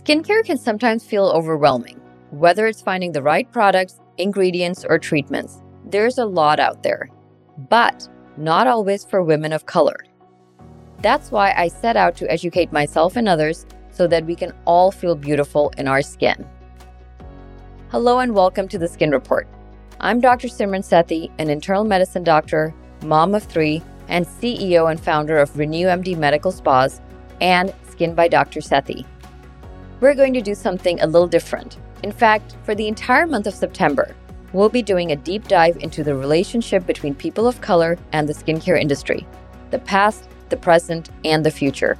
Skincare can sometimes feel overwhelming, whether it's finding the right products, ingredients, or treatments. There's a lot out there, but not always for women of color. That's why I set out to educate myself and others so that we can all feel beautiful in our skin. Hello and welcome to the Skin Report. I'm Dr. Simran Sethi, an internal medicine doctor, mom of three, and CEO and founder of Renew MD Medical Spas and Skin by Dr. Sethi we're going to do something a little different. In fact, for the entire month of September, we'll be doing a deep dive into the relationship between people of color and the skincare industry the past, the present, and the future.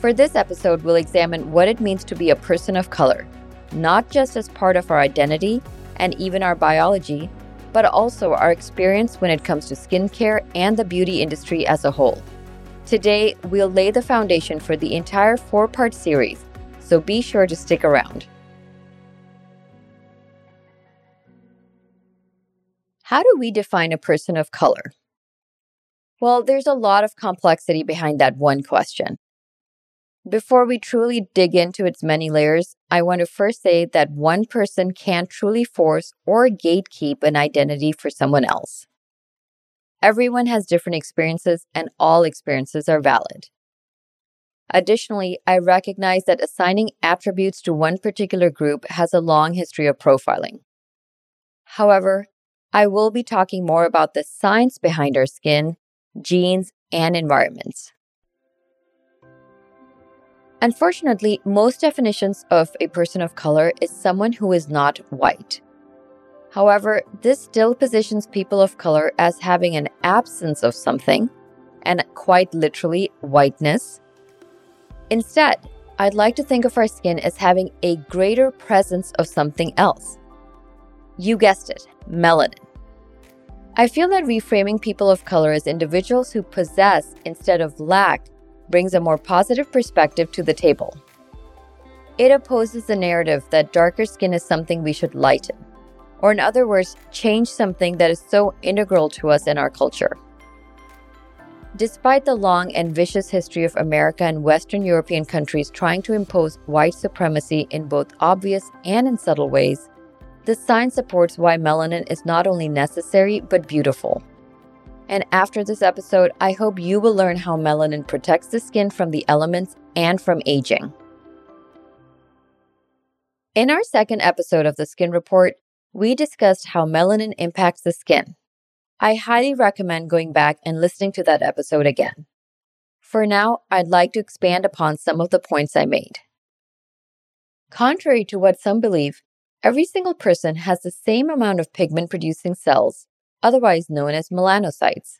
For this episode, we'll examine what it means to be a person of color, not just as part of our identity and even our biology, but also our experience when it comes to skincare and the beauty industry as a whole. Today, we'll lay the foundation for the entire four part series so be sure to stick around. How do we define a person of color? Well, there's a lot of complexity behind that one question. Before we truly dig into its many layers, I want to first say that one person can't truly force or gatekeep an identity for someone else. Everyone has different experiences, and all experiences are valid. Additionally, I recognize that assigning attributes to one particular group has a long history of profiling. However, I will be talking more about the science behind our skin, genes, and environments. Unfortunately, most definitions of a person of color is someone who is not white. However, this still positions people of color as having an absence of something, and quite literally, whiteness, Instead, I'd like to think of our skin as having a greater presence of something else. You guessed it, melanin. I feel that reframing people of color as individuals who possess instead of lack brings a more positive perspective to the table. It opposes the narrative that darker skin is something we should lighten, or in other words, change something that is so integral to us in our culture. Despite the long and vicious history of America and Western European countries trying to impose white supremacy in both obvious and in subtle ways, the science supports why melanin is not only necessary but beautiful. And after this episode, I hope you will learn how melanin protects the skin from the elements and from aging. In our second episode of the Skin Report, we discussed how melanin impacts the skin. I highly recommend going back and listening to that episode again. For now, I'd like to expand upon some of the points I made. Contrary to what some believe, every single person has the same amount of pigment producing cells, otherwise known as melanocytes.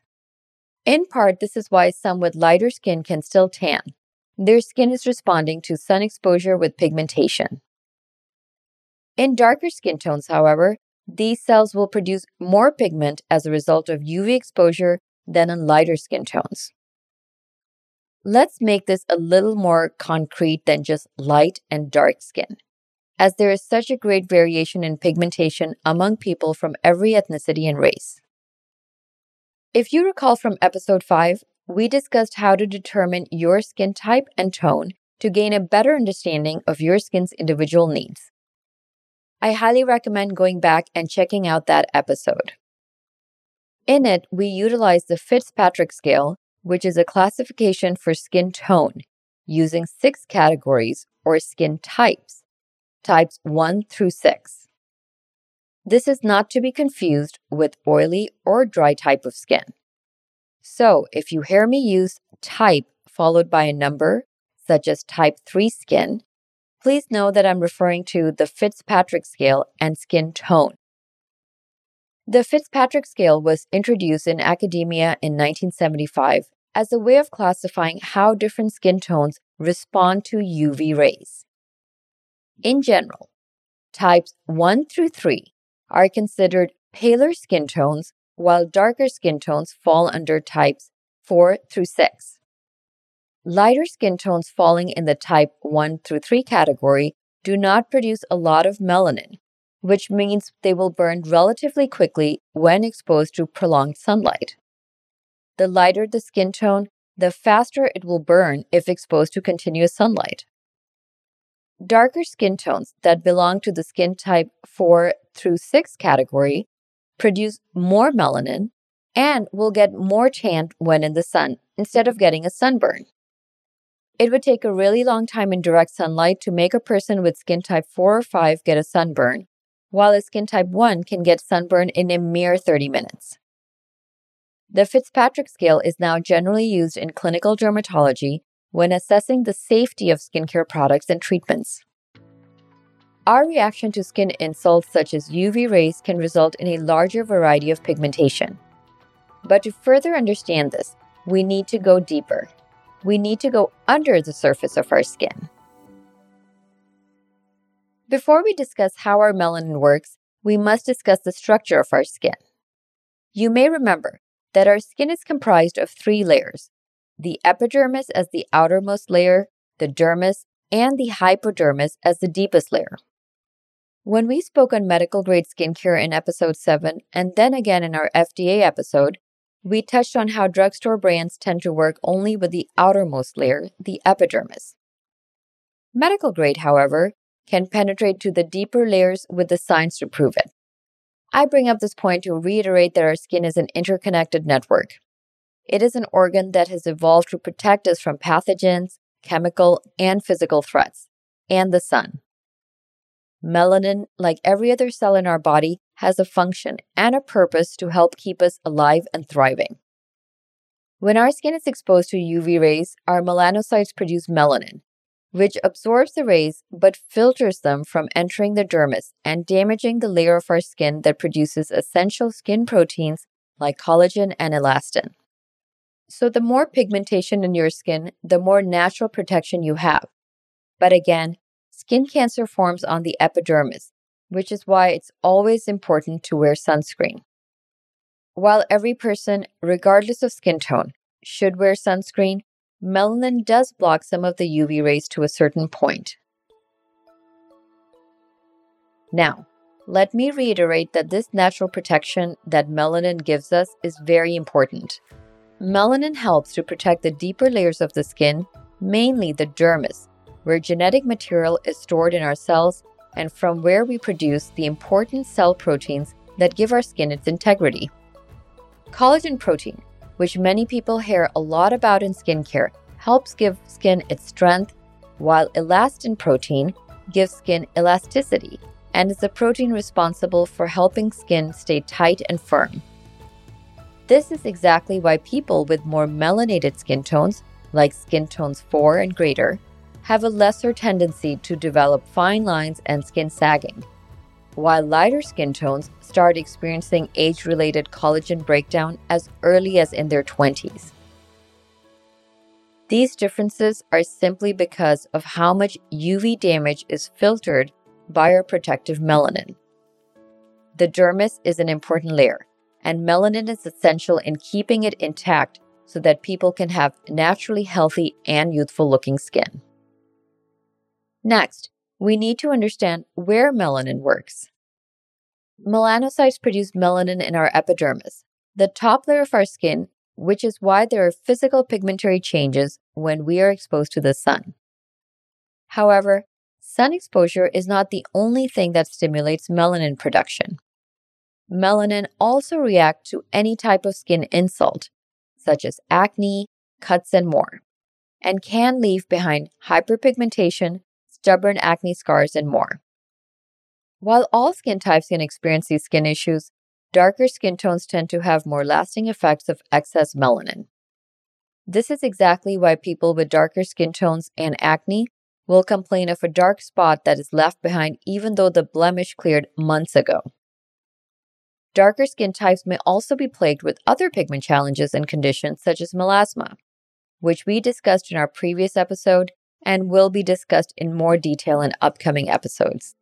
In part, this is why some with lighter skin can still tan. Their skin is responding to sun exposure with pigmentation. In darker skin tones, however, these cells will produce more pigment as a result of UV exposure than in lighter skin tones. Let's make this a little more concrete than just light and dark skin, as there is such a great variation in pigmentation among people from every ethnicity and race. If you recall from episode 5, we discussed how to determine your skin type and tone to gain a better understanding of your skin's individual needs. I highly recommend going back and checking out that episode. In it, we utilize the Fitzpatrick scale, which is a classification for skin tone, using six categories or skin types, types 1 through 6. This is not to be confused with oily or dry type of skin. So, if you hear me use type followed by a number, such as type 3 skin, Please know that I'm referring to the Fitzpatrick scale and skin tone. The Fitzpatrick scale was introduced in academia in 1975 as a way of classifying how different skin tones respond to UV rays. In general, types 1 through 3 are considered paler skin tones, while darker skin tones fall under types 4 through 6. Lighter skin tones falling in the type 1 through 3 category do not produce a lot of melanin, which means they will burn relatively quickly when exposed to prolonged sunlight. The lighter the skin tone, the faster it will burn if exposed to continuous sunlight. darker skin tones that belong to the skin type 4 through 6 category produce more melanin and will get more tanned when in the sun instead of getting a sunburn. It would take a really long time in direct sunlight to make a person with skin type 4 or 5 get a sunburn, while a skin type 1 can get sunburn in a mere 30 minutes. The Fitzpatrick scale is now generally used in clinical dermatology when assessing the safety of skincare products and treatments. Our reaction to skin insults such as UV rays can result in a larger variety of pigmentation. But to further understand this, we need to go deeper we need to go under the surface of our skin. Before we discuss how our melanin works, we must discuss the structure of our skin. You may remember that our skin is comprised of three layers the epidermis as the outermost layer, the dermis, and the hypodermis as the deepest layer. When we spoke on medical grade skincare in episode 7, and then again in our FDA episode, we touched on how drugstore brands tend to work only with the outermost layer, the epidermis. Medical grade, however, can penetrate to the deeper layers with the science to prove it. I bring up this point to reiterate that our skin is an interconnected network. It is an organ that has evolved to protect us from pathogens, chemical, and physical threats, and the sun. Melanin, like every other cell in our body, has a function and a purpose to help keep us alive and thriving. When our skin is exposed to UV rays, our melanocytes produce melanin, which absorbs the rays but filters them from entering the dermis and damaging the layer of our skin that produces essential skin proteins like collagen and elastin. So, the more pigmentation in your skin, the more natural protection you have. But again, skin cancer forms on the epidermis, which is why it's always important to wear sunscreen. While every person, regardless of skin tone, should wear sunscreen, melanin does block some of the UV rays to a certain point. Now, let me reiterate that this natural protection that melanin gives us is very important. Melanin helps to protect the deeper layers of the skin, mainly the dermis, where genetic material is stored in our cells and from where we produce the important cell proteins that give our skin its integrity. Collagen protein, which many people hear a lot about in skincare, helps give skin its strength, while elastin protein gives skin elasticity and is the protein responsible for helping skin stay tight and firm. This is exactly why people with more melanated skin tones, like skin tones 4 and greater, have a lesser tendency to develop fine lines and skin sagging, while lighter skin tones start experiencing age related collagen breakdown as early as in their 20s. These differences are simply because of how much UV damage is filtered by our protective melanin. The dermis is an important layer, and melanin is essential in keeping it intact so that people can have naturally healthy and youthful looking skin. Next, we need to understand where melanin works. Melanocytes produce melanin in our epidermis, the top layer of our skin, which is why there are physical pigmentary changes when we are exposed to the sun. However, sun exposure is not the only thing that stimulates melanin production. Melanin also reacts to any type of skin insult, such as acne, cuts, and more, and can leave behind hyperpigmentation, stubborn acne scars, and more. While all skin types can experience these skin issues, darker skin tones tend to have more lasting effects of excess melanin. This is exactly why people with darker skin tones and acne will complain of a dark spot that is left behind even though the blemish cleared months ago. Darker skin types may also be plagued with other pigment challenges and conditions such as melasma, which we discussed in our previous episode and will be discussed in more detail in upcoming episodes.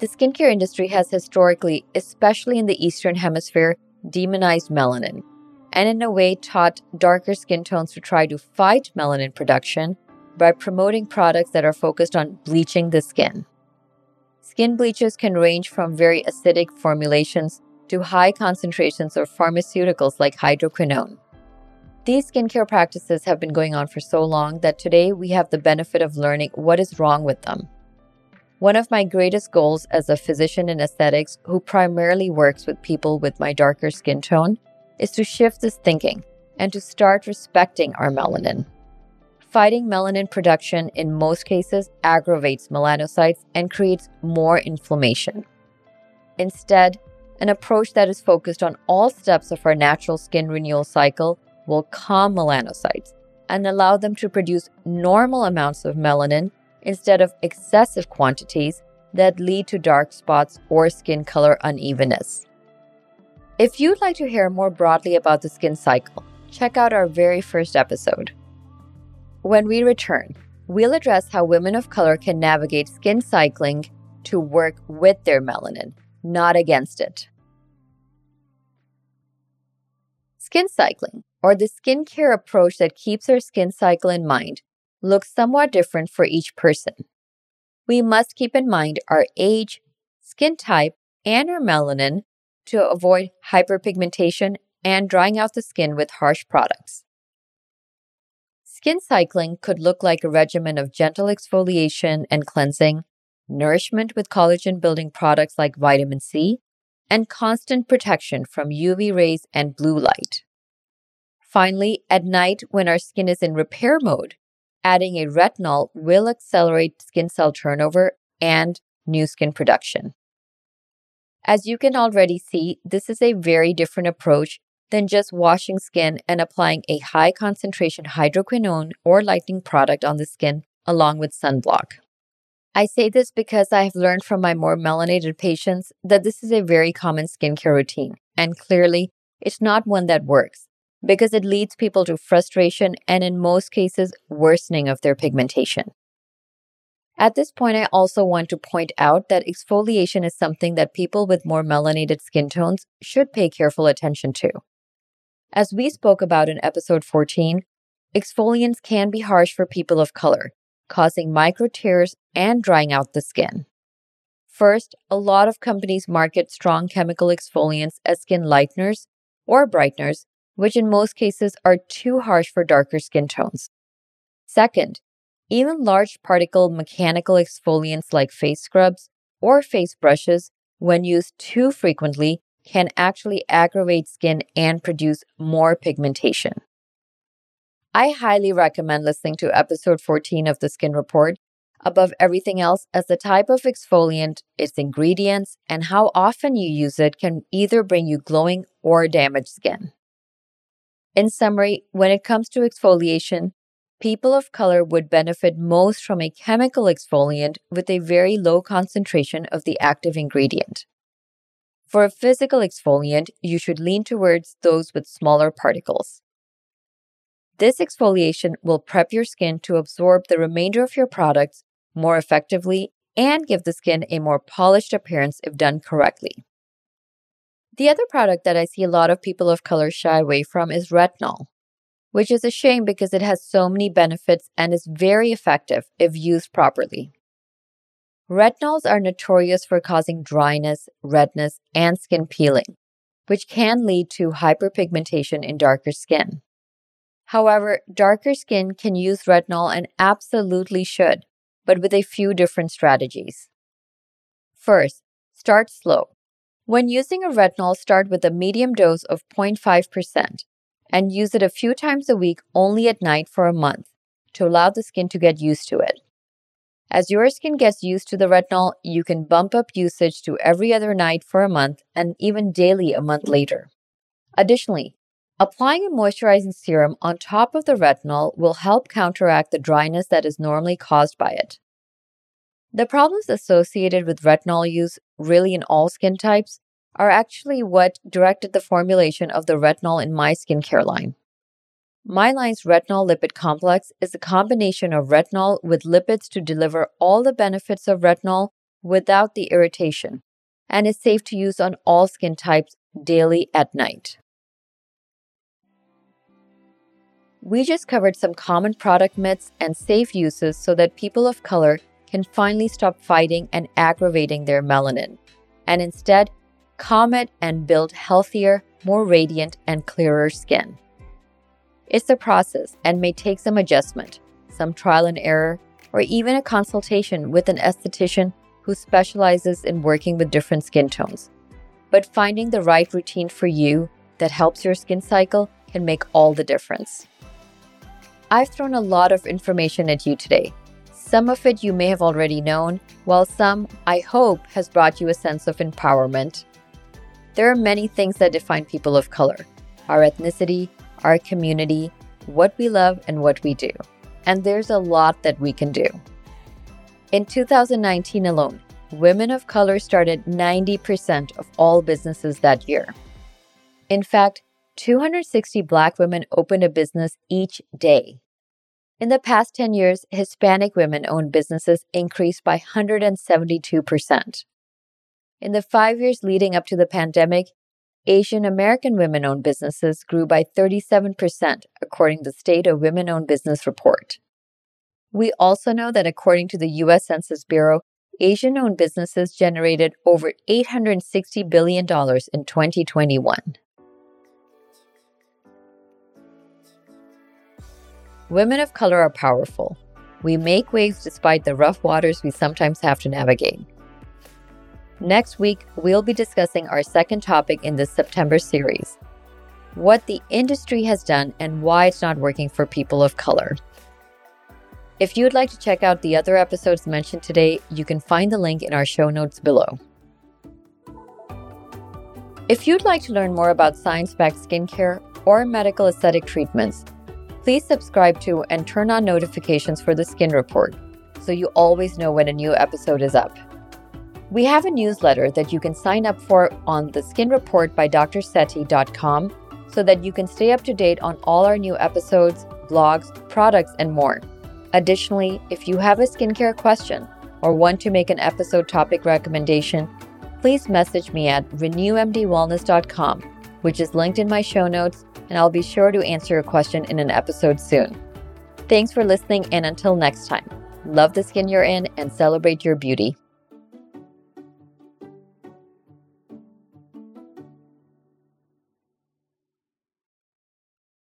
The skincare industry has historically, especially in the Eastern Hemisphere, demonized melanin, and in a way taught darker skin tones to try to fight melanin production by promoting products that are focused on bleaching the skin. Skin bleaches can range from very acidic formulations to high concentrations of pharmaceuticals like hydroquinone. These skincare practices have been going on for so long that today we have the benefit of learning what is wrong with them. One of my greatest goals as a physician in aesthetics who primarily works with people with my darker skin tone is to shift this thinking and to start respecting our melanin. Fighting melanin production in most cases aggravates melanocytes and creates more inflammation. Instead, an approach that is focused on all steps of our natural skin renewal cycle will calm melanocytes and allow them to produce normal amounts of melanin instead of excessive quantities that lead to dark spots or skin color unevenness. If you'd like to hear more broadly about the skin cycle, check out our very first episode. When we return, we'll address how women of color can navigate skin cycling to work with their melanin, not against it. Skin cycling, or the skincare approach that keeps our skin cycle in mind, looks somewhat different for each person. We must keep in mind our age, skin type, and our melanin to avoid hyperpigmentation and drying out the skin with harsh products. Skin cycling could look like a regimen of gentle exfoliation and cleansing, nourishment with collagen building products like vitamin C, and constant protection from UV rays and blue light. Finally, at night, when our skin is in repair mode, adding a retinol will accelerate skin cell turnover and new skin production. As you can already see, this is a very different approach than just washing skin and applying a high concentration hydroquinone or lightening product on the skin along with sunblock. I say this because I have learned from my more melanated patients that this is a very common skincare routine, and clearly, it's not one that works because it leads people to frustration and, in most cases, worsening of their pigmentation. At this point, I also want to point out that exfoliation is something that people with more melanated skin tones should pay careful attention to. As we spoke about in episode 14, exfoliants can be harsh for people of color, causing micro tears and drying out the skin. First, a lot of companies market strong chemical exfoliants as skin lighteners or brighteners which in most cases are too harsh for darker skin tones. Second, even large particle mechanical exfoliants like face scrubs or face brushes, when used too frequently, can actually aggravate skin and produce more pigmentation. I highly recommend listening to episode 14 of the Skin Report above everything else, as the type of exfoliant, its ingredients, and how often you use it can either bring you glowing or damaged skin. In summary, when it comes to exfoliation, people of color would benefit most from a chemical exfoliant with a very low concentration of the active ingredient. For a physical exfoliant, you should lean towards those with smaller particles. This exfoliation will prep your skin to absorb the remainder of your products more effectively and give the skin a more polished appearance if done correctly. The other product that I see a lot of people of color shy away from is retinol, which is a shame because it has so many benefits and is very effective if used properly. Retinols are notorious for causing dryness, redness, and skin peeling, which can lead to hyperpigmentation in darker skin. However, darker skin can use retinol and absolutely should, but with a few different strategies. First, start slow when using a retinol, start with a medium dose of 0.5% and use it a few times a week only at night for a month to allow the skin to get used to it. As your skin gets used to the retinol, you can bump up usage to every other night for a month and even daily a month later. Additionally, applying a moisturizing serum on top of the retinol will help counteract the dryness that is normally caused by it. The problems associated with retinol use, really in all skin types, are actually what directed the formulation of the retinol in my skincare line. My line's retinol lipid complex is a combination of retinol with lipids to deliver all the benefits of retinol without the irritation, and is safe to use on all skin types daily at night. We just covered some common product myths and safe uses so that people of color can finally stop fighting and aggravating their melanin, and instead calm it and build healthier, more radiant, and clearer skin. It's a process and may take some adjustment, some trial and error, or even a consultation with an esthetician who specializes in working with different skin tones. But finding the right routine for you that helps your skin cycle can make all the difference. I've thrown a lot of information at you today. Some of it you may have already known, while some, I hope, has brought you a sense of empowerment. There are many things that define people of color our ethnicity, our community, what we love, and what we do. And there's a lot that we can do. In 2019 alone, women of color started 90% of all businesses that year. In fact, 260 Black women opened a business each day. In the past 10 years, Hispanic women owned businesses increased by 172%. In the five years leading up to the pandemic, Asian American women owned businesses grew by 37%, according to the State of Women Owned Business Report. We also know that according to the US Census Bureau, Asian owned businesses generated over $860 billion in 2021. Women of color are powerful. We make waves despite the rough waters we sometimes have to navigate. Next week, we'll be discussing our second topic in this September series what the industry has done and why it's not working for people of color. If you'd like to check out the other episodes mentioned today, you can find the link in our show notes below. If you'd like to learn more about science backed skincare or medical aesthetic treatments, please subscribe to and turn on notifications for the Skin Report so you always know when a new episode is up. We have a newsletter that you can sign up for on the Skin Report by drsethi.com so that you can stay up to date on all our new episodes, blogs, products, and more. Additionally, if you have a skincare question or want to make an episode topic recommendation, please message me at renewmdwellness.com, which is linked in my show notes, and I'll be sure to answer your question in an episode soon. Thanks for listening, and until next time, love the skin you're in and celebrate your beauty.